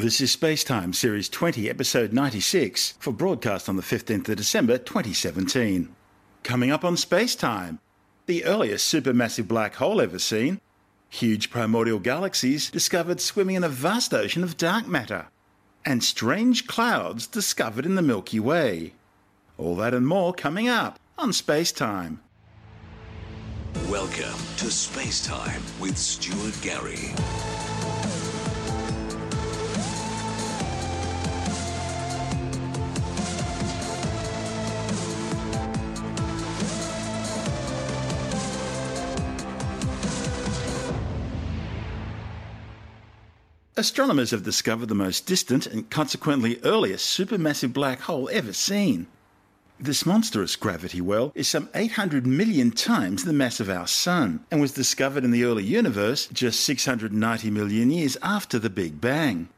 This is Spacetime, Series 20, Episode 96, for broadcast on the 15th of December 2017. Coming up on Spacetime, the earliest supermassive black hole ever seen, huge primordial galaxies discovered swimming in a vast ocean of dark matter, and strange clouds discovered in the Milky Way. All that and more coming up on Spacetime. Welcome to Space Time with Stuart Gary. Astronomers have discovered the most distant and consequently earliest supermassive black hole ever seen. This monstrous gravity well is some 800 million times the mass of our Sun and was discovered in the early universe just 690 million years after the Big Bang.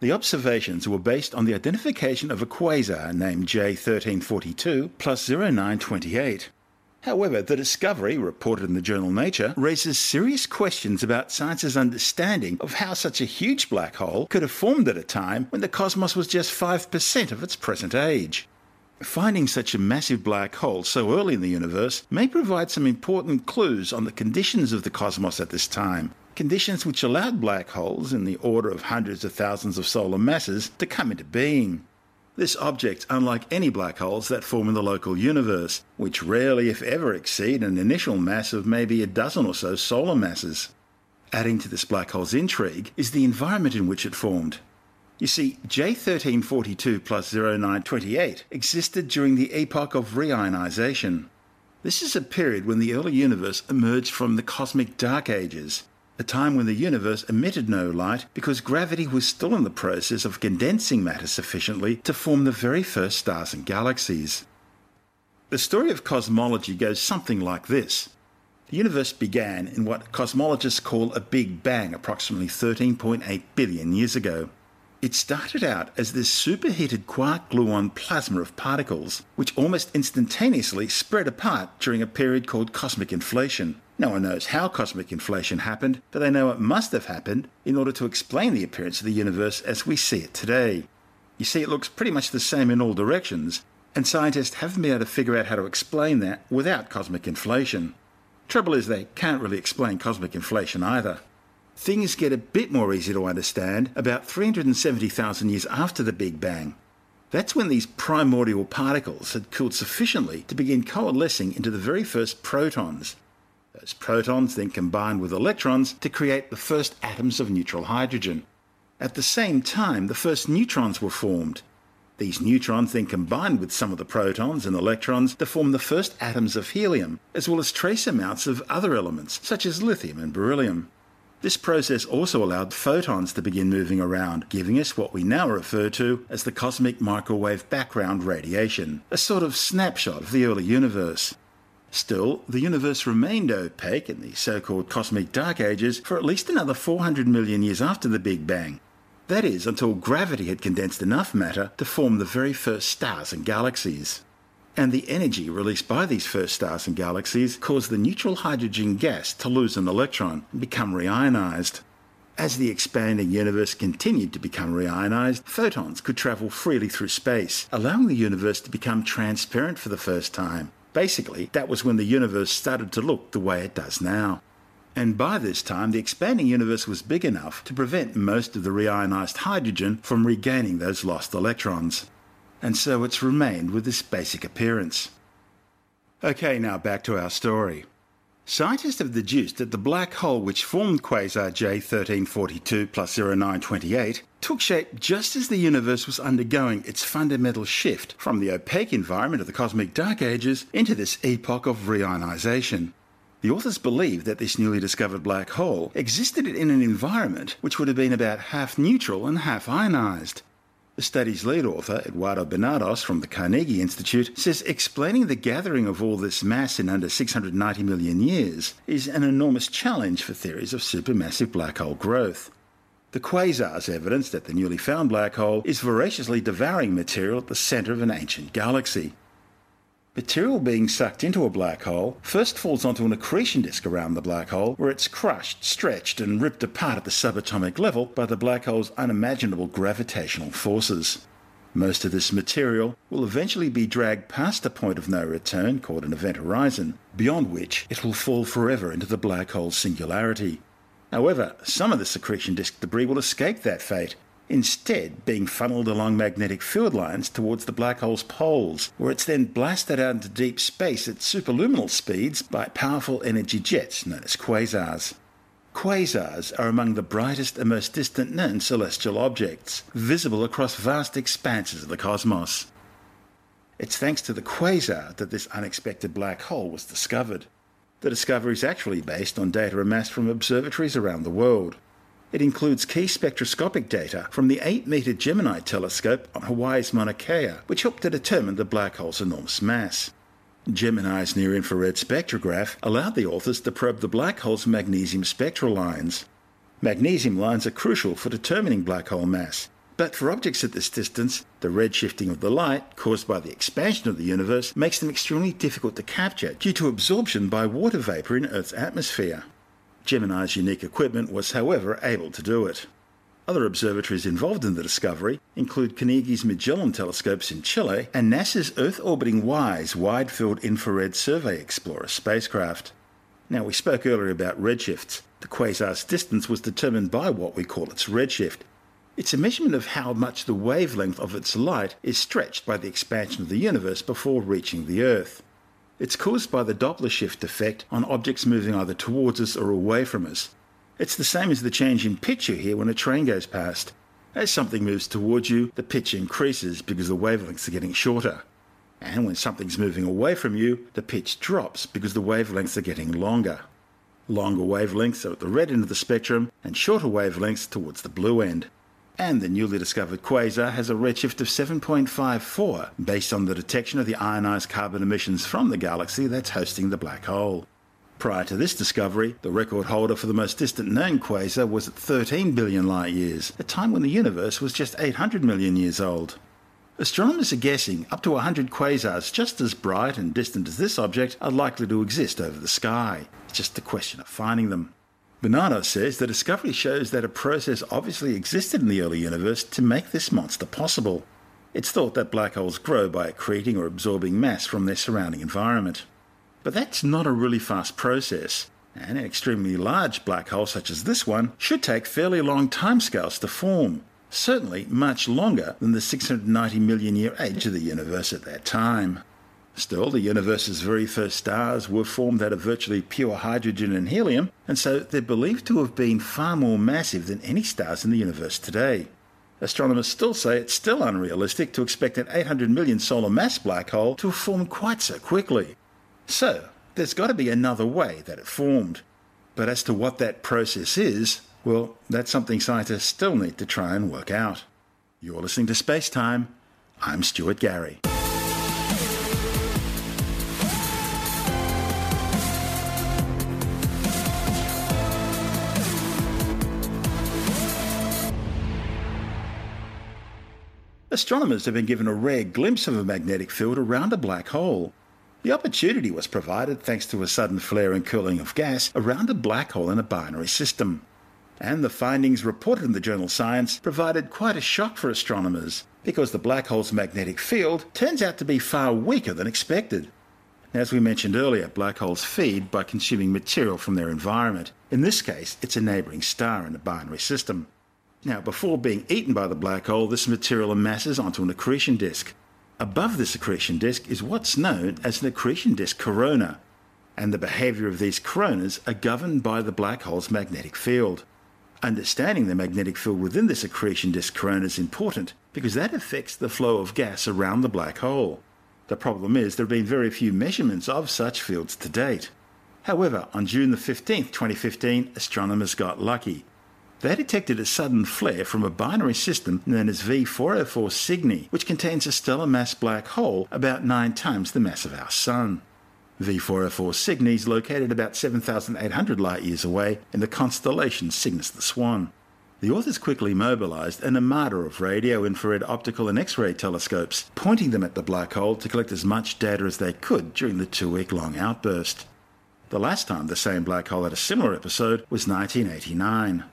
The observations were based on the identification of a quasar named J1342 plus 0928. However, the discovery, reported in the journal Nature, raises serious questions about science's understanding of how such a huge black hole could have formed at a time when the cosmos was just 5% of its present age. Finding such a massive black hole so early in the universe may provide some important clues on the conditions of the cosmos at this time, conditions which allowed black holes in the order of hundreds of thousands of solar masses to come into being. This object, unlike any black holes that form in the local universe, which rarely, if ever, exceed an initial mass of maybe a dozen or so solar masses. Adding to this black hole's intrigue is the environment in which it formed. You see, J1342 plus 0928 existed during the epoch of reionization. This is a period when the early universe emerged from the cosmic dark ages, a time when the universe emitted no light because gravity was still in the process of condensing matter sufficiently to form the very first stars and galaxies. The story of cosmology goes something like this. The universe began in what cosmologists call a Big Bang approximately 13.8 billion years ago. It started out as this superheated quark gluon plasma of particles, which almost instantaneously spread apart during a period called cosmic inflation. No one knows how cosmic inflation happened, but they know it must have happened in order to explain the appearance of the universe as we see it today. You see, it looks pretty much the same in all directions, and scientists haven't been able to figure out how to explain that without cosmic inflation. Trouble is, they can't really explain cosmic inflation either. Things get a bit more easy to understand about 370,000 years after the Big Bang. That's when these primordial particles had cooled sufficiently to begin coalescing into the very first protons, those protons then combine with electrons to create the first atoms of neutral hydrogen. At the same time, the first neutrons were formed. These neutrons then combined with some of the protons and electrons to form the first atoms of helium, as well as trace amounts of other elements, such as lithium and beryllium. This process also allowed photons to begin moving around, giving us what we now refer to as the cosmic microwave background radiation, a sort of snapshot of the early universe. Still, the universe remained opaque in the so called cosmic dark ages for at least another 400 million years after the Big Bang. That is, until gravity had condensed enough matter to form the very first stars and galaxies. And the energy released by these first stars and galaxies caused the neutral hydrogen gas to lose an electron and become reionized. As the expanding universe continued to become reionized, photons could travel freely through space, allowing the universe to become transparent for the first time. Basically, that was when the universe started to look the way it does now. And by this time, the expanding universe was big enough to prevent most of the reionized hydrogen from regaining those lost electrons. And so it's remained with this basic appearance. Okay, now back to our story. Scientists have deduced that the black hole which formed quasar J1342 plus 0928 took shape just as the universe was undergoing its fundamental shift from the opaque environment of the cosmic dark ages into this epoch of reionization. The authors believe that this newly discovered black hole existed in an environment which would have been about half neutral and half ionized. The study's lead author, Eduardo Bañados from the Carnegie Institute, says explaining the gathering of all this mass in under 690 million years is an enormous challenge for theories of supermassive black hole growth. The quasars evidence that the newly found black hole is voraciously devouring material at the centre of an ancient galaxy. Material being sucked into a black hole first falls onto an accretion disk around the black hole, where it's crushed, stretched, and ripped apart at the subatomic level by the black hole's unimaginable gravitational forces. Most of this material will eventually be dragged past a point of no return called an event horizon, beyond which it will fall forever into the black hole's singularity. However, some of the accretion disk debris will escape that fate instead being funneled along magnetic field lines towards the black hole's poles, where it's then blasted out into deep space at superluminal speeds by powerful energy jets known as quasars. Quasars are among the brightest and most distant known celestial objects, visible across vast expanses of the cosmos. It's thanks to the quasar that this unexpected black hole was discovered. The discovery is actually based on data amassed from observatories around the world. It includes key spectroscopic data from the 8 metre Gemini telescope on Hawaii's Mauna Kea, which helped to determine the black hole's enormous mass. Gemini's near infrared spectrograph allowed the authors to probe the black hole's magnesium spectral lines. Magnesium lines are crucial for determining black hole mass, but for objects at this distance, the redshifting of the light caused by the expansion of the universe makes them extremely difficult to capture due to absorption by water vapour in Earth's atmosphere. Gemini's unique equipment was, however, able to do it. Other observatories involved in the discovery include Carnegie's Magellan telescopes in Chile and NASA's Earth orbiting WISE Wide Field Infrared Survey Explorer spacecraft. Now, we spoke earlier about redshifts. The quasar's distance was determined by what we call its redshift. It's a measurement of how much the wavelength of its light is stretched by the expansion of the universe before reaching the Earth. It's caused by the Doppler shift effect on objects moving either towards us or away from us. It's the same as the change in pitch you hear when a train goes past. As something moves towards you, the pitch increases because the wavelengths are getting shorter. And when something's moving away from you, the pitch drops because the wavelengths are getting longer. Longer wavelengths are at the red end of the spectrum, and shorter wavelengths towards the blue end and the newly discovered quasar has a redshift of 7.54 based on the detection of the ionized carbon emissions from the galaxy that's hosting the black hole. Prior to this discovery, the record holder for the most distant known quasar was at 13 billion light years, a time when the universe was just 800 million years old. Astronomers are guessing up to 100 quasars just as bright and distant as this object are likely to exist over the sky. It's just a question of finding them. Bernardo says the discovery shows that a process obviously existed in the early universe to make this monster possible. It's thought that black holes grow by accreting or absorbing mass from their surrounding environment. But that's not a really fast process, and an extremely large black hole such as this one should take fairly long timescales to form, certainly much longer than the 690 million year age of the universe at that time. Still, the universe's very first stars were formed out of virtually pure hydrogen and helium, and so they're believed to have been far more massive than any stars in the universe today. Astronomers still say it's still unrealistic to expect an 800 million solar mass black hole to have formed quite so quickly. So, there's got to be another way that it formed. But as to what that process is, well, that's something scientists still need to try and work out. You're listening to Space Time. I'm Stuart Gary. Astronomers have been given a rare glimpse of a magnetic field around a black hole. The opportunity was provided thanks to a sudden flare and cooling of gas around a black hole in a binary system. And the findings reported in the journal Science provided quite a shock for astronomers because the black hole's magnetic field turns out to be far weaker than expected. As we mentioned earlier, black holes feed by consuming material from their environment. In this case, it's a neighbouring star in a binary system. Now, before being eaten by the black hole, this material amasses onto an accretion disk. Above this accretion disk is what's known as an accretion disk corona, and the behaviour of these coronas are governed by the black hole's magnetic field. Understanding the magnetic field within this accretion disk corona is important because that affects the flow of gas around the black hole. The problem is there have been very few measurements of such fields to date. However, on June the 15th, 2015, astronomers got lucky they detected a sudden flare from a binary system known as V404 Cygni, which contains a stellar mass black hole about nine times the mass of our Sun. V404 Cygni is located about 7,800 light years away in the constellation Cygnus the Swan. The authors quickly mobilised an armada of radio, infrared, optical, and X ray telescopes, pointing them at the black hole to collect as much data as they could during the two week long outburst. The last time the same black hole had a similar episode was 1989.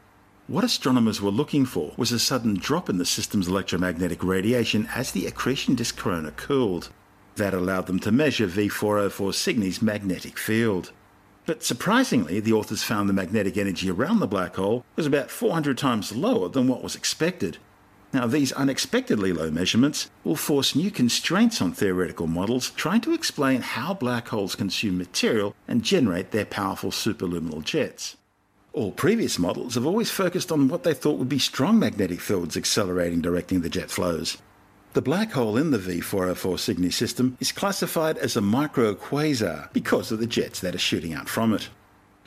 What astronomers were looking for was a sudden drop in the system's electromagnetic radiation as the accretion disk corona cooled. That allowed them to measure V404 Cygni's magnetic field. But surprisingly, the authors found the magnetic energy around the black hole was about 400 times lower than what was expected. Now, these unexpectedly low measurements will force new constraints on theoretical models trying to explain how black holes consume material and generate their powerful superluminal jets. All previous models have always focused on what they thought would be strong magnetic fields accelerating directing the jet flows. The black hole in the V404 Cygni system is classified as a microquasar because of the jets that are shooting out from it.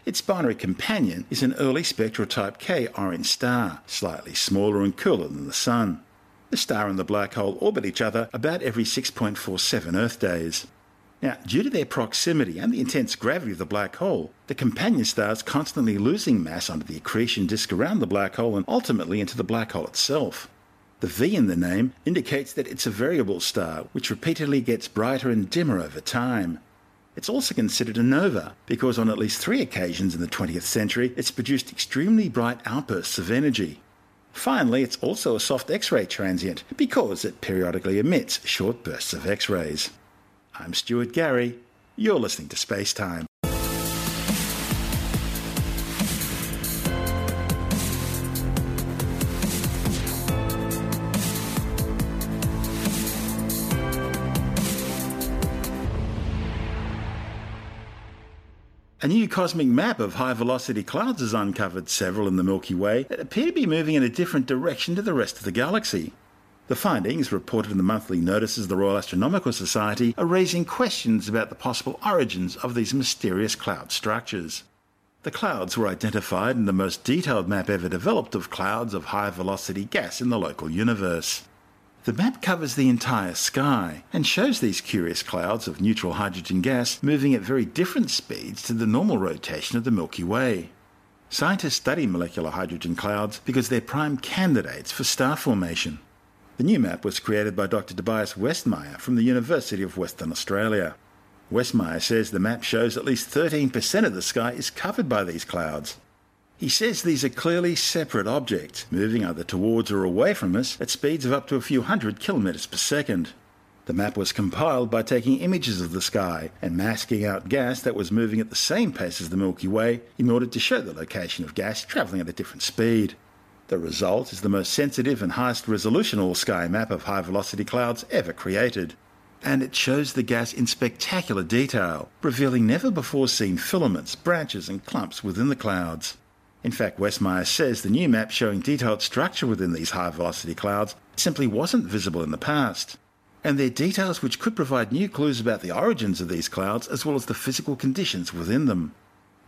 Its binary companion is an early spectral type K orange star, slightly smaller and cooler than the Sun. The star and the black hole orbit each other about every 6.47 Earth days. Now, due to their proximity and the intense gravity of the black hole, the companion star is constantly losing mass under the accretion disk around the black hole and ultimately into the black hole itself. The V in the name indicates that it's a variable star which repeatedly gets brighter and dimmer over time. It's also considered a nova because on at least three occasions in the 20th century it's produced extremely bright outbursts of energy. Finally, it's also a soft X ray transient because it periodically emits short bursts of X rays. I'm Stuart Gary. You're listening to Space Time. A new cosmic map of high velocity clouds has uncovered several in the Milky Way that appear to be moving in a different direction to the rest of the galaxy. The findings, reported in the monthly notices of the Royal Astronomical Society, are raising questions about the possible origins of these mysterious cloud structures. The clouds were identified in the most detailed map ever developed of clouds of high velocity gas in the local universe. The map covers the entire sky and shows these curious clouds of neutral hydrogen gas moving at very different speeds to the normal rotation of the Milky Way. Scientists study molecular hydrogen clouds because they're prime candidates for star formation. The new map was created by Dr. Tobias Westmeier from the University of Western Australia. Westmeier says the map shows at least 13% of the sky is covered by these clouds. He says these are clearly separate objects, moving either towards or away from us at speeds of up to a few hundred kilometres per second. The map was compiled by taking images of the sky and masking out gas that was moving at the same pace as the Milky Way in order to show the location of gas travelling at a different speed. The result is the most sensitive and highest resolution all sky map of high velocity clouds ever created. And it shows the gas in spectacular detail, revealing never before seen filaments, branches, and clumps within the clouds. In fact, Westmeier says the new map showing detailed structure within these high velocity clouds simply wasn't visible in the past. And they're details which could provide new clues about the origins of these clouds as well as the physical conditions within them.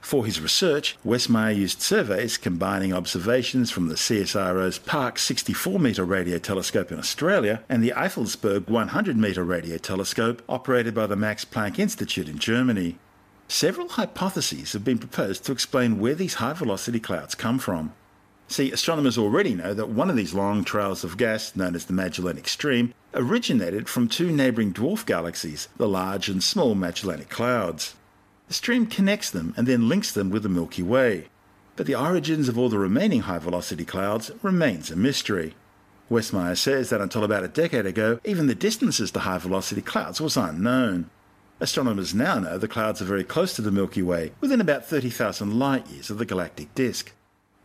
For his research, Westmeier used surveys combining observations from the CSIRO's Parkes 64 metre radio telescope in Australia and the Effelsberg 100 metre radio telescope operated by the Max Planck Institute in Germany. Several hypotheses have been proposed to explain where these high velocity clouds come from. See, astronomers already know that one of these long trails of gas, known as the Magellanic Stream, originated from two neighbouring dwarf galaxies, the Large and Small Magellanic Clouds. The stream connects them and then links them with the Milky Way. But the origins of all the remaining high velocity clouds remains a mystery. Westmeier says that until about a decade ago, even the distances to high velocity clouds was unknown. Astronomers now know the clouds are very close to the Milky Way, within about 30,000 light years of the galactic disk.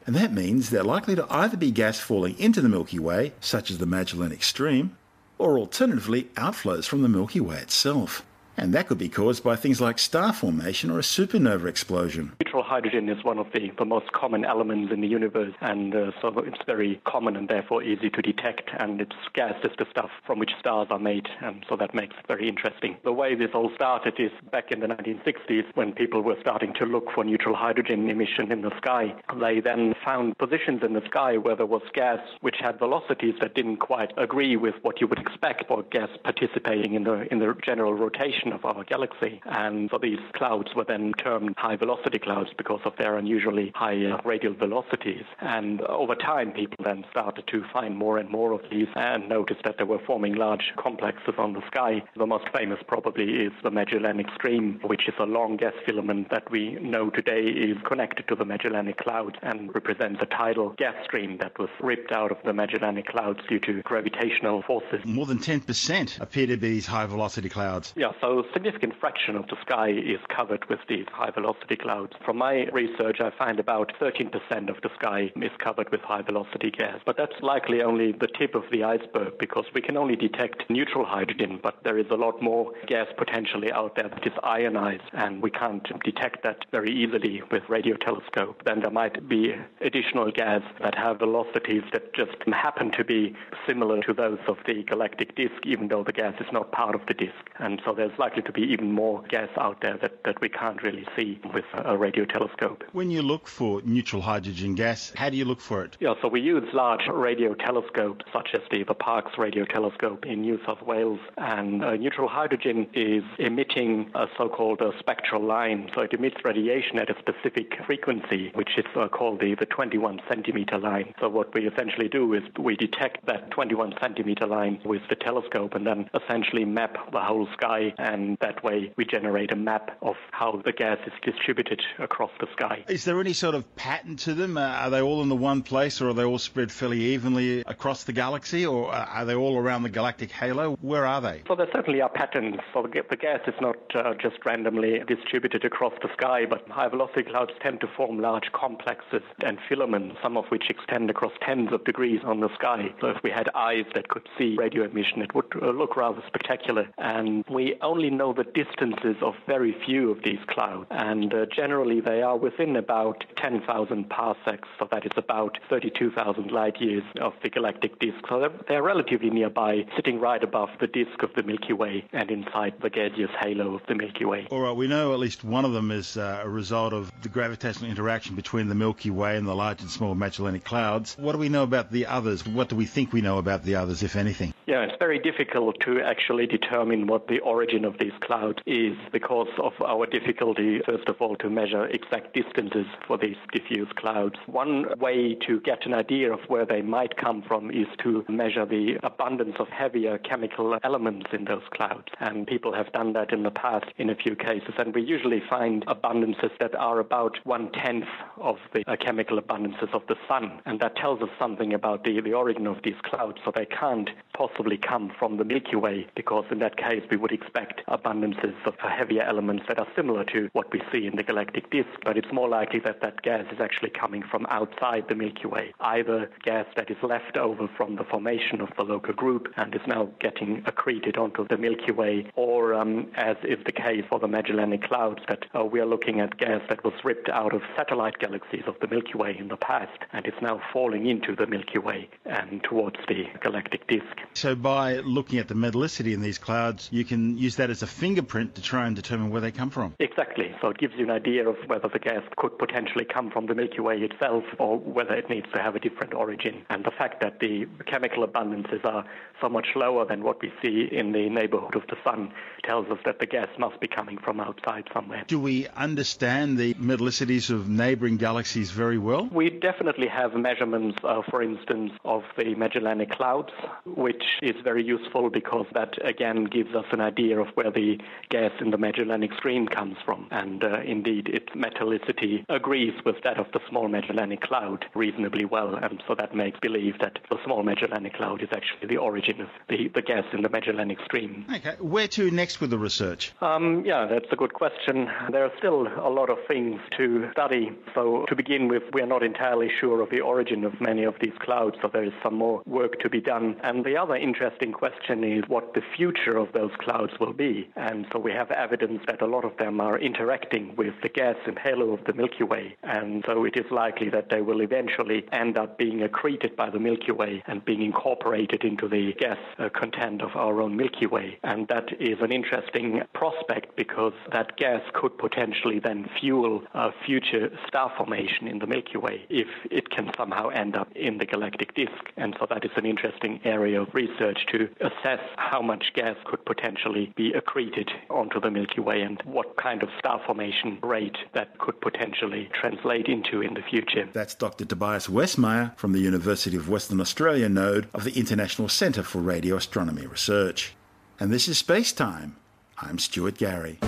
And that means they're likely to either be gas falling into the Milky Way, such as the Magellanic Stream, or alternatively outflows from the Milky Way itself. And that could be caused by things like star formation or a supernova explosion. Neutral hydrogen is one of the, the most common elements in the universe, and uh, so it's very common and therefore easy to detect. And it's gas is the stuff from which stars are made, and so that makes it very interesting. The way this all started is back in the 1960s when people were starting to look for neutral hydrogen emission in the sky. They then found positions in the sky where there was gas which had velocities that didn't quite agree with what you would expect for gas participating in the in the general rotation of our galaxy. And so these clouds were then termed high velocity clouds because of their unusually high uh, radial velocities. And over time, people then started to find more and more of these and noticed that they were forming large complexes on the sky. The most famous probably is the Magellanic Stream, which is a long gas filament that we know today is connected to the Magellanic Cloud and represents a tidal gas stream that was ripped out of the Magellanic Clouds due to gravitational forces. More than 10% appear to be these high velocity clouds. Yeah, so a significant fraction of the sky is covered with these high velocity clouds. From my research, I find about 13% of the sky is covered with high velocity gas. But that's likely only the tip of the iceberg because we can only detect neutral hydrogen, but there is a lot more gas potentially out there that is ionized, and we can't detect that very easily with radio telescope. Then there might be additional gas that have velocities that just happen to be similar to those of the galactic disk, even though the gas is not part of the disk. And so there's likely to be even more gas out there that, that we can't really see with a radio telescope. When you look for neutral hydrogen gas, how do you look for it? Yeah, so we use large radio telescopes such as the, the Parkes radio telescope in New South Wales. And uh, neutral hydrogen is emitting a so-called uh, spectral line. So it emits radiation at a specific frequency, which is uh, called the, the 21 centimeter line. So what we essentially do is we detect that 21 centimeter line with the telescope and then essentially map the whole sky. And that way we generate a map of how the gas is distributed across the sky. Is there any sort of pattern to them? Uh, are they all in the one place or are they all spread fairly evenly across the galaxy or uh, are they all around the galactic halo? Where are they? So there certainly are patterns. So the gas is not uh, just randomly distributed across the sky, but high velocity clouds tend to form large complexes and filaments, some of which extend across tens of degrees on the sky. So if we had eyes that could see radio emission, it would uh, look rather spectacular. And we only know the distances of very few of these clouds. And uh, generally, they are within about 10,000 parsecs, so that is about 32,000 light years of the galactic disk. So they're, they're relatively nearby, sitting right above the disk of the Milky Way and inside the gaseous halo of the Milky Way. All right, we know at least one of them is uh, a result of the gravitational interaction between the Milky Way and the large and small Magellanic Clouds. What do we know about the others? What do we think we know about the others, if anything? Yeah, it's very difficult to actually determine what the origin of these clouds is because of our difficulty, first of all, to measure exact distances for these diffuse clouds. One way to get an idea of where they might come from is to measure the abundance of heavier chemical elements in those clouds. And people have done that in the past in a few cases. And we usually find abundances that are about one tenth of the uh, chemical abundances of the sun. And that tells us something about the, the origin of these clouds. So they can't possibly come from the Milky Way because in that case we would expect abundances of heavier elements that are similar to what we see in the galactic disk. But it's more likely that that gas is actually coming from outside the Milky Way, either gas that is left over from the formation of the local group and is now getting accreted onto the Milky Way, or um, as is the case for the Magellanic Clouds, that uh, we are looking at gas that was ripped out of satellite galaxies of the Milky Way in the past and is now falling into the Milky Way and towards the galactic disk. So, by looking at the metallicity in these clouds, you can use that as a fingerprint to try and determine where they come from. Exactly. So, it gives you an idea of whether the gas could potentially come from the Milky Way itself or whether it needs to have a different origin. And the fact that the chemical abundances are so much lower than what we see in the neighborhood of the sun tells us that the gas must be coming from outside somewhere. Do we understand the metallicities of neighboring galaxies very well? We definitely have measurements, uh, for instance, of the Magellanic Clouds, which is very useful because that again gives us an idea of where the gas in the Magellanic Stream comes from. And uh, indeed, its metallicity agrees with that of the Small Magellanic Cloud reasonably well. And so that makes believe that the Small Magellanic Cloud is actually the origin of the, the gas in the Magellanic Stream. Okay, where to next with the research? Um, yeah, that's a good question. There are still a lot of things to study. So, to begin with, we are not entirely sure of the origin of many of these clouds, so there is some more work to be done. And the other interesting question is what the future of those clouds will be. And so, we have evidence that a lot of them are interacting with the gas and halo of the Milky Way. And so, it is likely that they will eventually end up being accreted by the Milky Way and being incorporated into the gas uh, content of our own Milky Way. And that is an interesting prospect because that gas could potentially then fuel future star formation in the Milky Way if it can somehow end up in the galactic disk. And so that is an interesting area of research to assess how much gas could potentially be accreted onto the Milky Way and what kind of star formation rate that could potentially translate into in the future. That's Dr. Tobias Westmeier from the University of Western Australia node of the International Centre for Radio Astronomy Research. And this is Space Time. I'm Stuart Gary.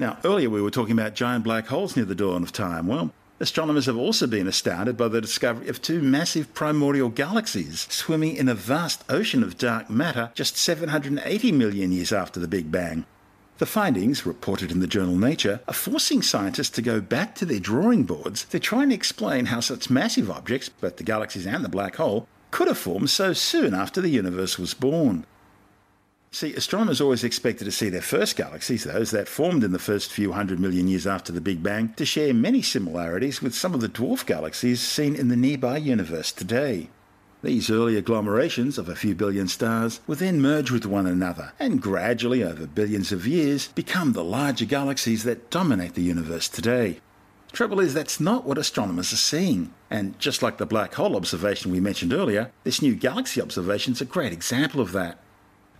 Now, earlier we were talking about giant black holes near the dawn of time. Well, astronomers have also been astounded by the discovery of two massive primordial galaxies swimming in a vast ocean of dark matter just 780 million years after the Big Bang. The findings, reported in the journal Nature, are forcing scientists to go back to their drawing boards to try and explain how such massive objects, both the galaxies and the black hole, could have formed so soon after the universe was born. See, astronomers always expected to see their first galaxies, those that formed in the first few hundred million years after the Big Bang, to share many similarities with some of the dwarf galaxies seen in the nearby universe today. These early agglomerations of a few billion stars would then merge with one another and gradually, over billions of years, become the larger galaxies that dominate the universe today. Trouble is, that's not what astronomers are seeing. And just like the black hole observation we mentioned earlier, this new galaxy observation is a great example of that.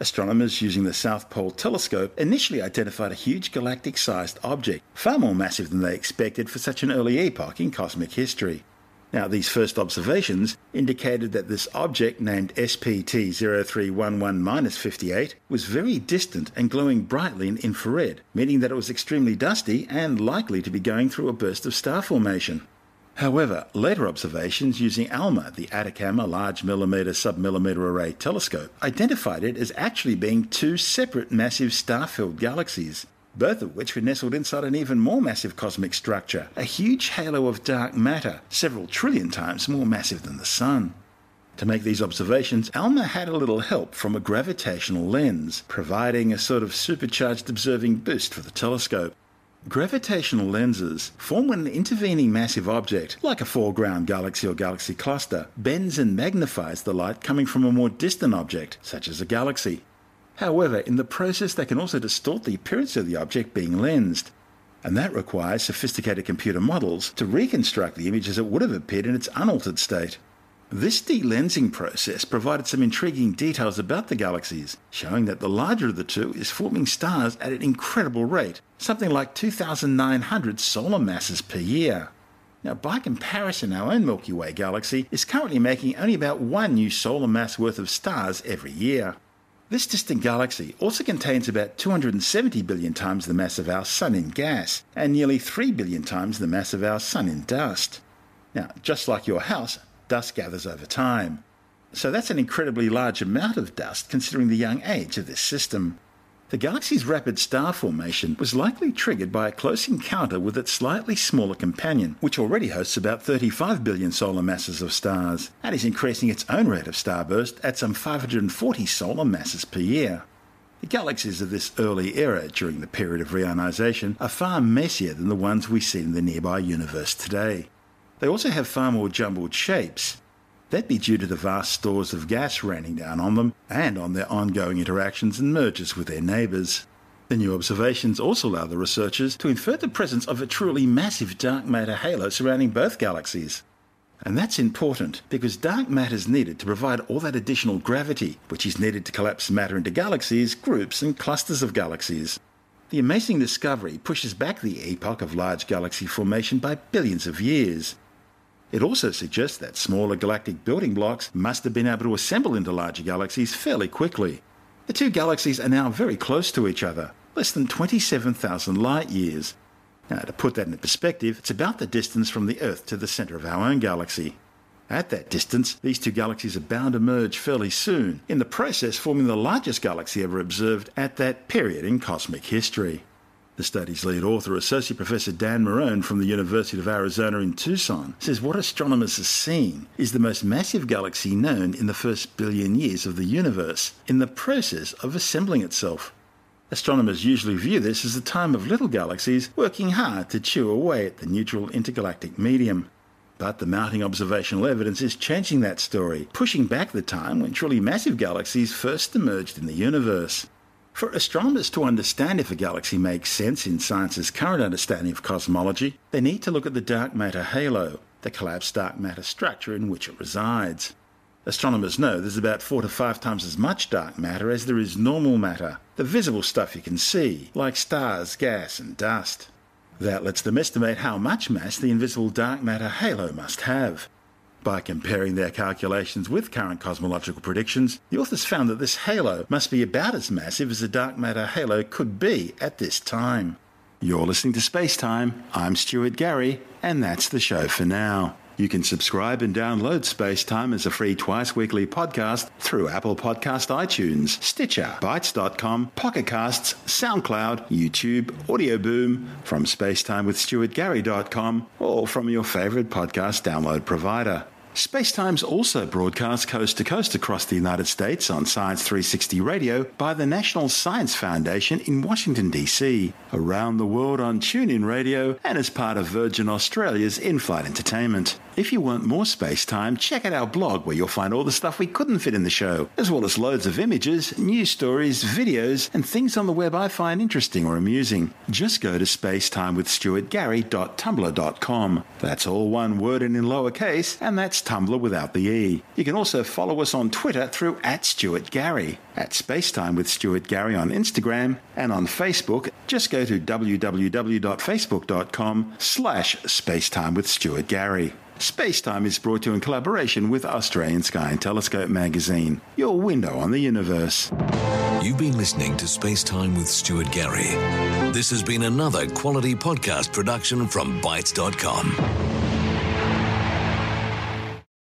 Astronomers using the South Pole Telescope initially identified a huge galactic sized object, far more massive than they expected for such an early epoch in cosmic history. Now, these first observations indicated that this object, named SPT 0311 58, was very distant and glowing brightly in infrared, meaning that it was extremely dusty and likely to be going through a burst of star formation. However, later observations using ALMA, the Atacama Large Millimeter Submillimeter Array Telescope, identified it as actually being two separate massive star filled galaxies, both of which were nestled inside an even more massive cosmic structure, a huge halo of dark matter, several trillion times more massive than the Sun. To make these observations, ALMA had a little help from a gravitational lens, providing a sort of supercharged observing boost for the telescope. Gravitational lenses form when an intervening massive object, like a foreground galaxy or galaxy cluster, bends and magnifies the light coming from a more distant object, such as a galaxy. However, in the process, they can also distort the appearance of the object being lensed, and that requires sophisticated computer models to reconstruct the image as it would have appeared in its unaltered state. This delensing process provided some intriguing details about the galaxies, showing that the larger of the two is forming stars at an incredible rate, something like 2,900 solar masses per year. Now, by comparison, our own Milky Way galaxy is currently making only about one new solar mass worth of stars every year. This distant galaxy also contains about 270 billion times the mass of our Sun in gas, and nearly 3 billion times the mass of our Sun in dust. Now, just like your house, dust gathers over time. So that's an incredibly large amount of dust considering the young age of this system. The galaxy's rapid star formation was likely triggered by a close encounter with its slightly smaller companion, which already hosts about 35 billion solar masses of stars, and is increasing its own rate of starburst at some 540 solar masses per year. The galaxies of this early era during the period of reionization are far messier than the ones we see in the nearby universe today. They also have far more jumbled shapes. That'd be due to the vast stores of gas raining down on them and on their ongoing interactions and mergers with their neighbours. The new observations also allow the researchers to infer the presence of a truly massive dark matter halo surrounding both galaxies. And that's important because dark matter is needed to provide all that additional gravity, which is needed to collapse matter into galaxies, groups, and clusters of galaxies. The amazing discovery pushes back the epoch of large galaxy formation by billions of years. It also suggests that smaller galactic building blocks must have been able to assemble into larger galaxies fairly quickly. The two galaxies are now very close to each other, less than 27,000 light years. Now, to put that into perspective, it's about the distance from the Earth to the centre of our own galaxy. At that distance, these two galaxies are bound to merge fairly soon, in the process forming the largest galaxy ever observed at that period in cosmic history. The study's lead author, Associate Professor Dan Marone from the University of Arizona in Tucson, says what astronomers are seeing is the most massive galaxy known in the first billion years of the universe, in the process of assembling itself. Astronomers usually view this as a time of little galaxies working hard to chew away at the neutral intergalactic medium. But the mounting observational evidence is changing that story, pushing back the time when truly massive galaxies first emerged in the universe. For astronomers to understand if a galaxy makes sense in science's current understanding of cosmology, they need to look at the dark matter halo, the collapsed dark matter structure in which it resides. Astronomers know there's about four to five times as much dark matter as there is normal matter, the visible stuff you can see, like stars, gas, and dust. That lets them estimate how much mass the invisible dark matter halo must have. By comparing their calculations with current cosmological predictions, the authors found that this halo must be about as massive as the dark matter halo could be at this time. You're listening to Space Time. I'm Stuart Gary, and that's the show for now. You can subscribe and download Space Time as a free twice weekly podcast through Apple Podcast iTunes, Stitcher, Bitesz.com, Pocket Casts, SoundCloud, YouTube, Audio Boom, from SpacetimeWithStuartGary.com, or from your favorite podcast download provider. Spacetime's also broadcast coast to coast across the United States on Science 360 Radio by the National Science Foundation in Washington, D.C., around the world on TuneIn Radio, and as part of Virgin Australia's in flight entertainment. If you want more Spacetime, check out our blog where you'll find all the stuff we couldn't fit in the show, as well as loads of images, news stories, videos, and things on the web I find interesting or amusing. Just go to spacetimewithstuartgary.tumblr.com. That's all one word and in lowercase, and that's Tumblr without the E. You can also follow us on Twitter through at Stuart Gary, at Spacetime with Stuart Gary on Instagram, and on Facebook, just go to www.facebook.com slash spacetime with Stuart Gary. Spacetime is brought to you in collaboration with Australian Sky and Telescope magazine, your window on the universe. You've been listening to Spacetime with Stuart Gary. This has been another quality podcast production from Bitesz.com.